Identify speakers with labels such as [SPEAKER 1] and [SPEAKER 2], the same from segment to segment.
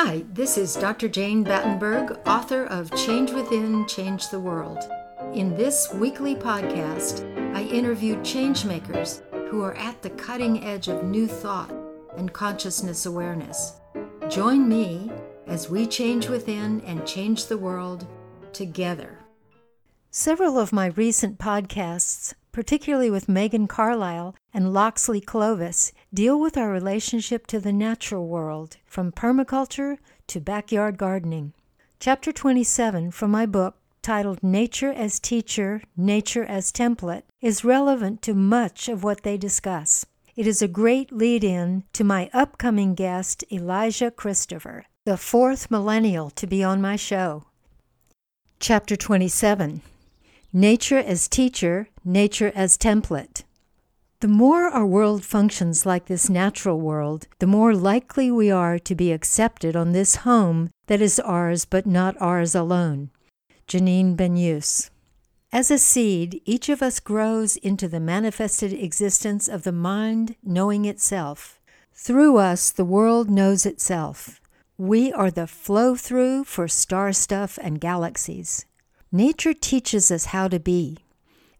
[SPEAKER 1] Hi, this is Dr. Jane Battenberg, author of Change Within, Change the World. In this weekly podcast, I interview changemakers who are at the cutting edge of new thought and consciousness awareness. Join me as we change within and change the world together. Several of my recent podcasts, particularly with Megan Carlisle and Loxley Clovis, deal with our relationship to the natural world, from permaculture to backyard gardening. Chapter 27 from my book, titled Nature as Teacher, Nature as Template, is relevant to much of what they discuss. It is a great lead in to my upcoming guest, Elijah Christopher, the fourth millennial to be on my show. Chapter 27 Nature as Teacher, Nature as Template. The more our world functions like this natural world, the more likely we are to be accepted on this home that is ours but not ours alone. Janine Benyus. As a seed, each of us grows into the manifested existence of the mind knowing itself. Through us, the world knows itself. We are the flow through for star stuff and galaxies. Nature teaches us how to be.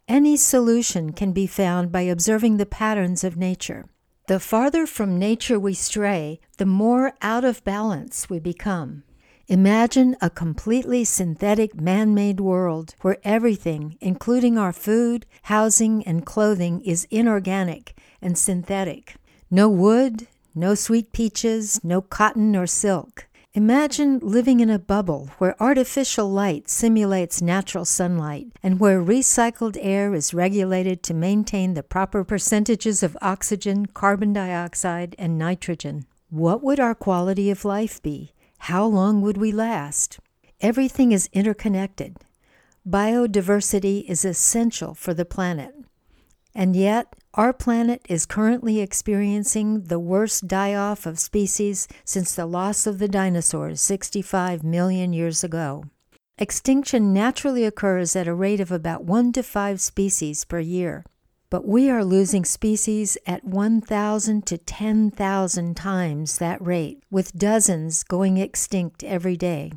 [SPEAKER 1] Any solution can be found by observing the patterns of nature. The farther from nature we stray, the more out of balance we become. Imagine a completely synthetic man made world where everything, including our food, housing, and clothing, is inorganic and synthetic. No wood, no sweet peaches, no cotton or silk. Imagine living in a bubble where artificial light simulates natural sunlight and where recycled air is regulated to maintain the proper percentages of oxygen, carbon dioxide, and nitrogen. What would our quality of life be? How long would we last? Everything is interconnected. Biodiversity is essential for the planet. And yet, our planet is currently experiencing the worst die off of species since the loss of the dinosaurs 65 million years ago. Extinction naturally occurs at a rate of about 1 to 5 species per year. But we are losing species at 1,000 to 10,000 times that rate, with dozens going extinct every day.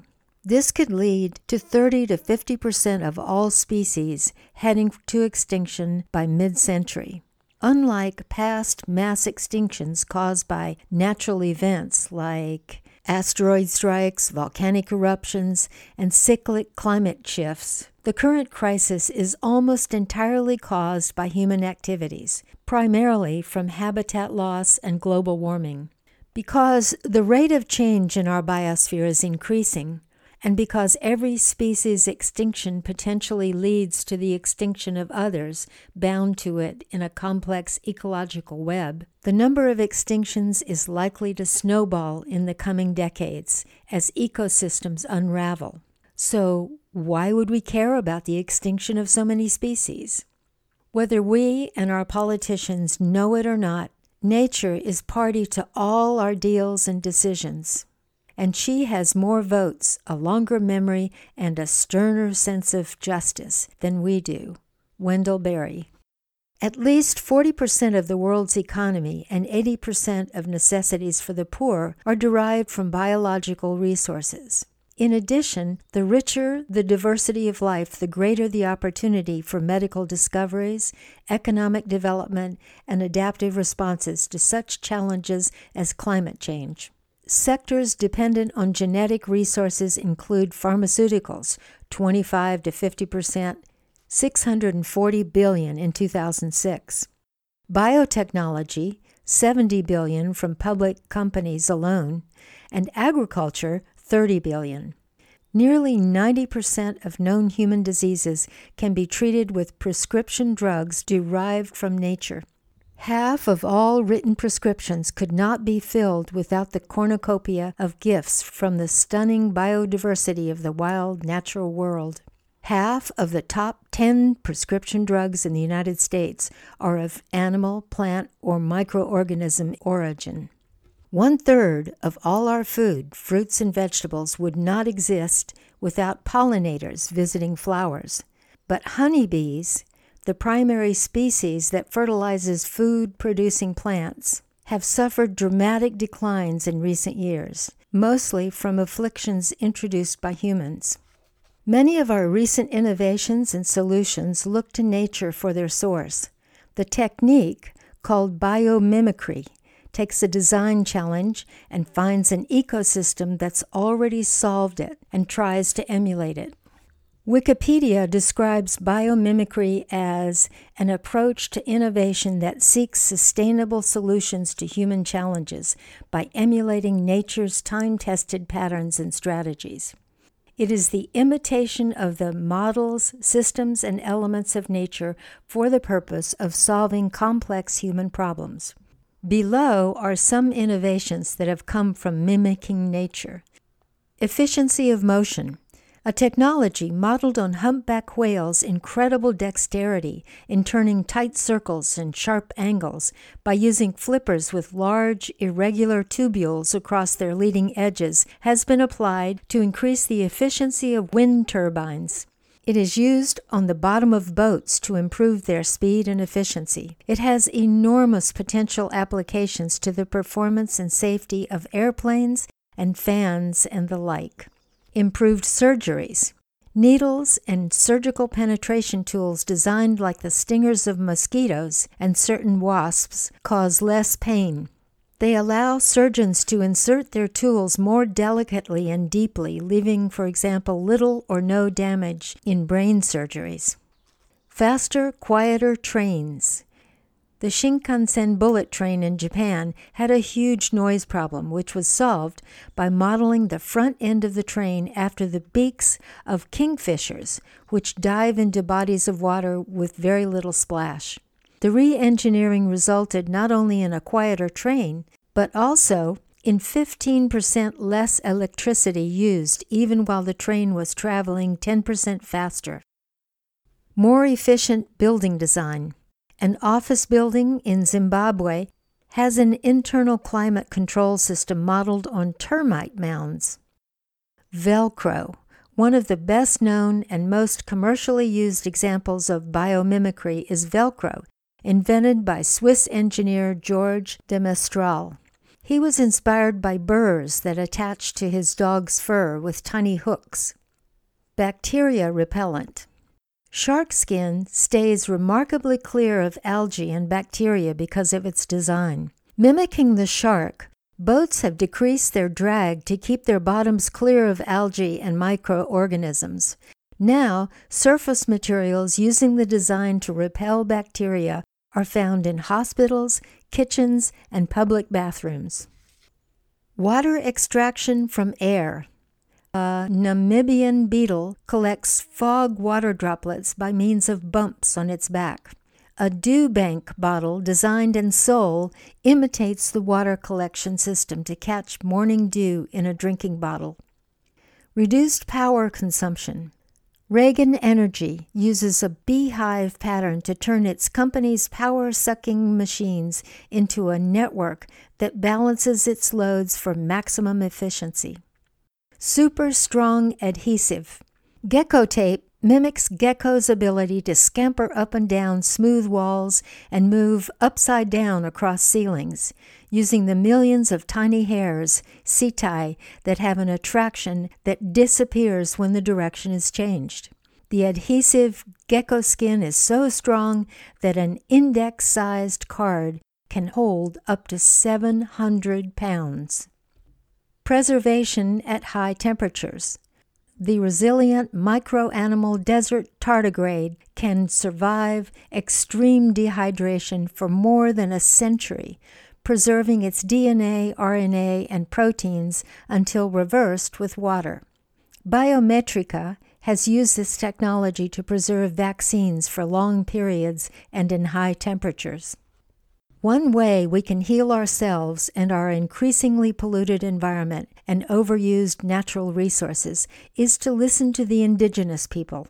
[SPEAKER 1] This could lead to 30 to 50 percent of all species heading to extinction by mid century. Unlike past mass extinctions caused by natural events like asteroid strikes, volcanic eruptions, and cyclic climate shifts, the current crisis is almost entirely caused by human activities, primarily from habitat loss and global warming. Because the rate of change in our biosphere is increasing, and because every species extinction potentially leads to the extinction of others bound to it in a complex ecological web, the number of extinctions is likely to snowball in the coming decades as ecosystems unravel. So, why would we care about the extinction of so many species? Whether we and our politicians know it or not, nature is party to all our deals and decisions and she has more votes, a longer memory, and a sterner sense of justice than we do. Wendell Berry. At least 40% of the world's economy and 80% of necessities for the poor are derived from biological resources. In addition, the richer the diversity of life, the greater the opportunity for medical discoveries, economic development, and adaptive responses to such challenges as climate change. Sectors dependent on genetic resources include pharmaceuticals, 25 to 50 percent, 640 billion in 2006. Biotechnology, 70 billion from public companies alone, and agriculture, 30 billion. Nearly 90% of known human diseases can be treated with prescription drugs derived from nature. Half of all written prescriptions could not be filled without the cornucopia of gifts from the stunning biodiversity of the wild natural world. Half of the top 10 prescription drugs in the United States are of animal, plant, or microorganism origin. One third of all our food, fruits, and vegetables would not exist without pollinators visiting flowers. But honeybees the primary species that fertilizes food producing plants, have suffered dramatic declines in recent years. mostly from afflictions introduced by humans. Many of our recent innovations and solutions look to nature for their source. The technique, called biomimicry, takes a design challenge and finds an ecosystem that's already solved it and tries to emulate it. Wikipedia describes biomimicry as an approach to innovation that seeks sustainable solutions to human challenges by emulating nature's time tested patterns and strategies. It is the imitation of the models, systems, and elements of nature for the purpose of solving complex human problems. Below are some innovations that have come from mimicking nature. Efficiency of motion a technology modeled on humpback whales' incredible dexterity in turning tight circles and sharp angles by using flippers with large, irregular tubules across their leading edges has been applied to increase the efficiency of wind turbines. It is used on the bottom of boats to improve their speed and efficiency. It has enormous potential applications to the performance and safety of airplanes and fans and the like improved surgeries. Needles and surgical penetration tools designed like the stingers of mosquitoes and certain wasps cause less pain. They allow surgeons to insert their tools more delicately and deeply, leaving, for example, little or no damage in brain surgeries. Faster, quieter trains. The Shinkansen bullet train in Japan had a huge noise problem, which was solved by modeling the front end of the train after the beaks of kingfishers, which dive into bodies of water with very little splash. The re engineering resulted not only in a quieter train, but also in 15% less electricity used even while the train was traveling 10% faster. More efficient building design. An office building in Zimbabwe has an internal climate control system modeled on termite mounds. Velcro, one of the best known and most commercially used examples of biomimicry, is Velcro, invented by Swiss engineer George de Mestral. He was inspired by burrs that attached to his dog's fur with tiny hooks. Bacteria repellent. Shark skin stays remarkably clear of algae and bacteria because of its design. Mimicking the shark, boats have decreased their drag to keep their bottoms clear of algae and microorganisms. Now, surface materials using the design to repel bacteria are found in hospitals, kitchens, and public bathrooms. Water extraction from air. A Namibian beetle collects fog water droplets by means of bumps on its back. A dew bank bottle designed in Seoul imitates the water collection system to catch morning dew in a drinking bottle. Reduced power consumption. Regen Energy uses a beehive pattern to turn its company's power sucking machines into a network that balances its loads for maximum efficiency. Super strong adhesive. Gecko tape mimics gecko's ability to scamper up and down smooth walls and move upside down across ceilings, using the millions of tiny hairs, setae, that have an attraction that disappears when the direction is changed. The adhesive gecko skin is so strong that an index sized card can hold up to 700 pounds. Preservation at high temperatures. The resilient microanimal desert tardigrade can survive extreme dehydration for more than a century, preserving its DNA, RNA, and proteins until reversed with water. Biomatrica has used this technology to preserve vaccines for long periods and in high temperatures. One way we can heal ourselves and our increasingly polluted environment and overused natural resources is to listen to the indigenous people.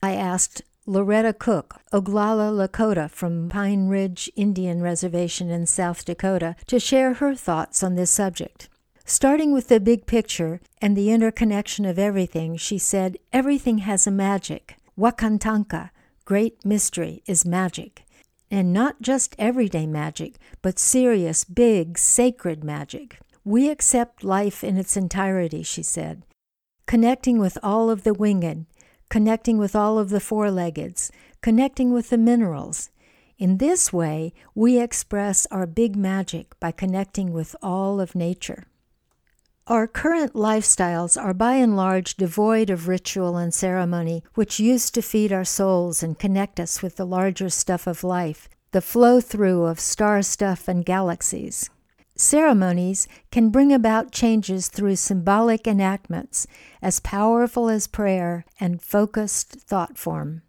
[SPEAKER 1] I asked Loretta Cook, Oglala Lakota from Pine Ridge Indian Reservation in South Dakota, to share her thoughts on this subject. Starting with the big picture and the interconnection of everything, she said, Everything has a magic. Wakantanka, great mystery, is magic and not just everyday magic, but serious, big, sacred magic. We accept life in its entirety, she said, connecting with all of the winged, connecting with all of the four leggeds, connecting with the minerals. In this way, we express our big magic by connecting with all of nature. Our current lifestyles are by and large devoid of ritual and ceremony, which used to feed our souls and connect us with the larger stuff of life, the flow through of star stuff and galaxies. Ceremonies can bring about changes through symbolic enactments as powerful as prayer and focused thought form.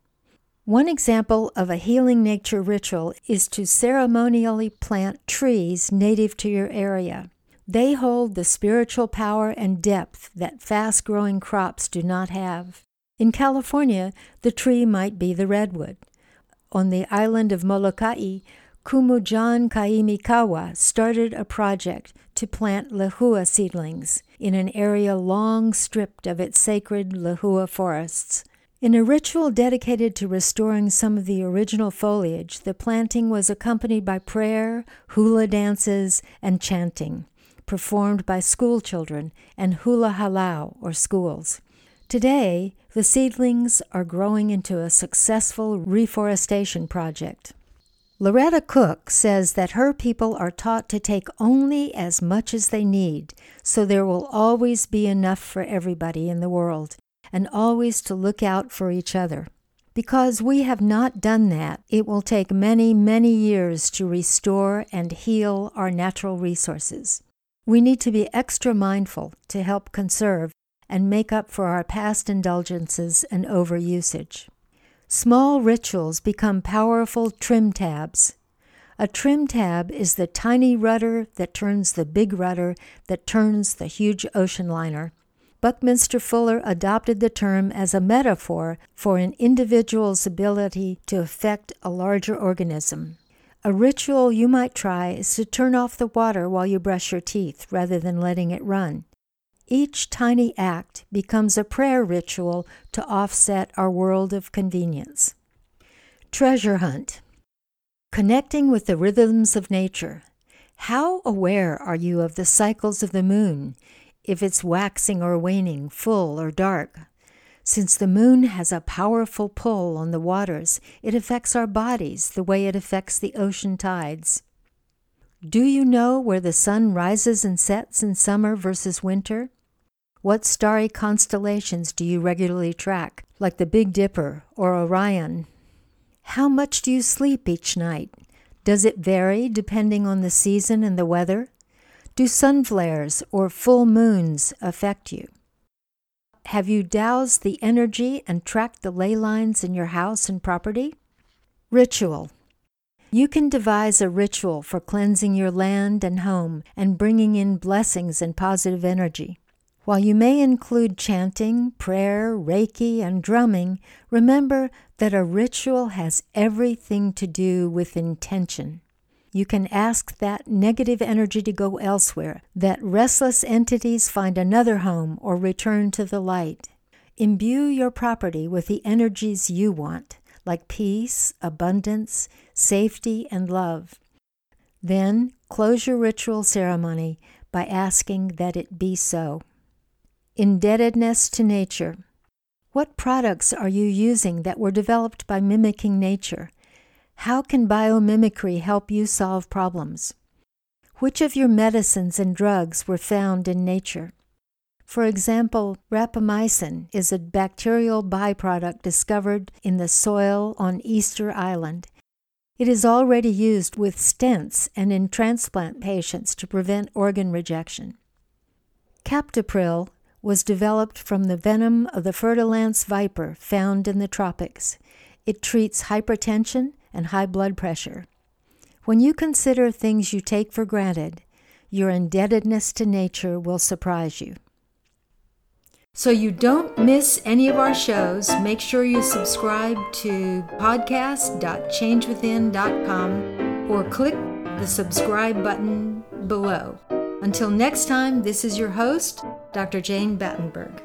[SPEAKER 1] One example of a healing nature ritual is to ceremonially plant trees native to your area. They hold the spiritual power and depth that fast growing crops do not have. In California, the tree might be the redwood. On the island of Molokai, Kumujan Kaimikawa started a project to plant lehua seedlings in an area long stripped of its sacred lehua forests. In a ritual dedicated to restoring some of the original foliage, the planting was accompanied by prayer, hula dances, and chanting performed by school children and hula halau or schools. Today, the seedlings are growing into a successful reforestation project. Loretta Cook says that her people are taught to take only as much as they need, so there will always be enough for everybody in the world, and always to look out for each other. Because we have not done that, it will take many, many years to restore and heal our natural resources. We need to be extra mindful to help conserve and make up for our past indulgences and overusage. Small rituals become powerful trim tabs. A trim tab is the tiny rudder that turns the big rudder that turns the huge ocean liner. Buckminster Fuller adopted the term as a metaphor for an individual's ability to affect a larger organism. A ritual you might try is to turn off the water while you brush your teeth rather than letting it run. Each tiny act becomes a prayer ritual to offset our world of convenience. Treasure Hunt Connecting with the rhythms of nature. How aware are you of the cycles of the moon, if it's waxing or waning, full or dark? Since the moon has a powerful pull on the waters, it affects our bodies the way it affects the ocean tides. Do you know where the sun rises and sets in summer versus winter? What starry constellations do you regularly track, like the Big Dipper or Orion? How much do you sleep each night? Does it vary depending on the season and the weather? Do sun flares or full moons affect you? Have you dowsed the energy and tracked the ley lines in your house and property? Ritual. You can devise a ritual for cleansing your land and home and bringing in blessings and positive energy. While you may include chanting, prayer, Reiki, and drumming, remember that a ritual has everything to do with intention. You can ask that negative energy to go elsewhere, that restless entities find another home or return to the light. Imbue your property with the energies you want, like peace, abundance, safety, and love. Then close your ritual ceremony by asking that it be so. Indebtedness to nature. What products are you using that were developed by mimicking nature? How can biomimicry help you solve problems? Which of your medicines and drugs were found in nature? For example, rapamycin is a bacterial byproduct discovered in the soil on Easter Island. It is already used with stents and in transplant patients to prevent organ rejection. Captopril was developed from the venom of the fer-de-lance viper found in the tropics. It treats hypertension and high blood pressure. When you consider things you take for granted, your indebtedness to nature will surprise you. So you don't miss any of our shows, make sure you subscribe to podcast.changewithin.com or click the subscribe button below. Until next time, this is your host, Dr. Jane Battenberg.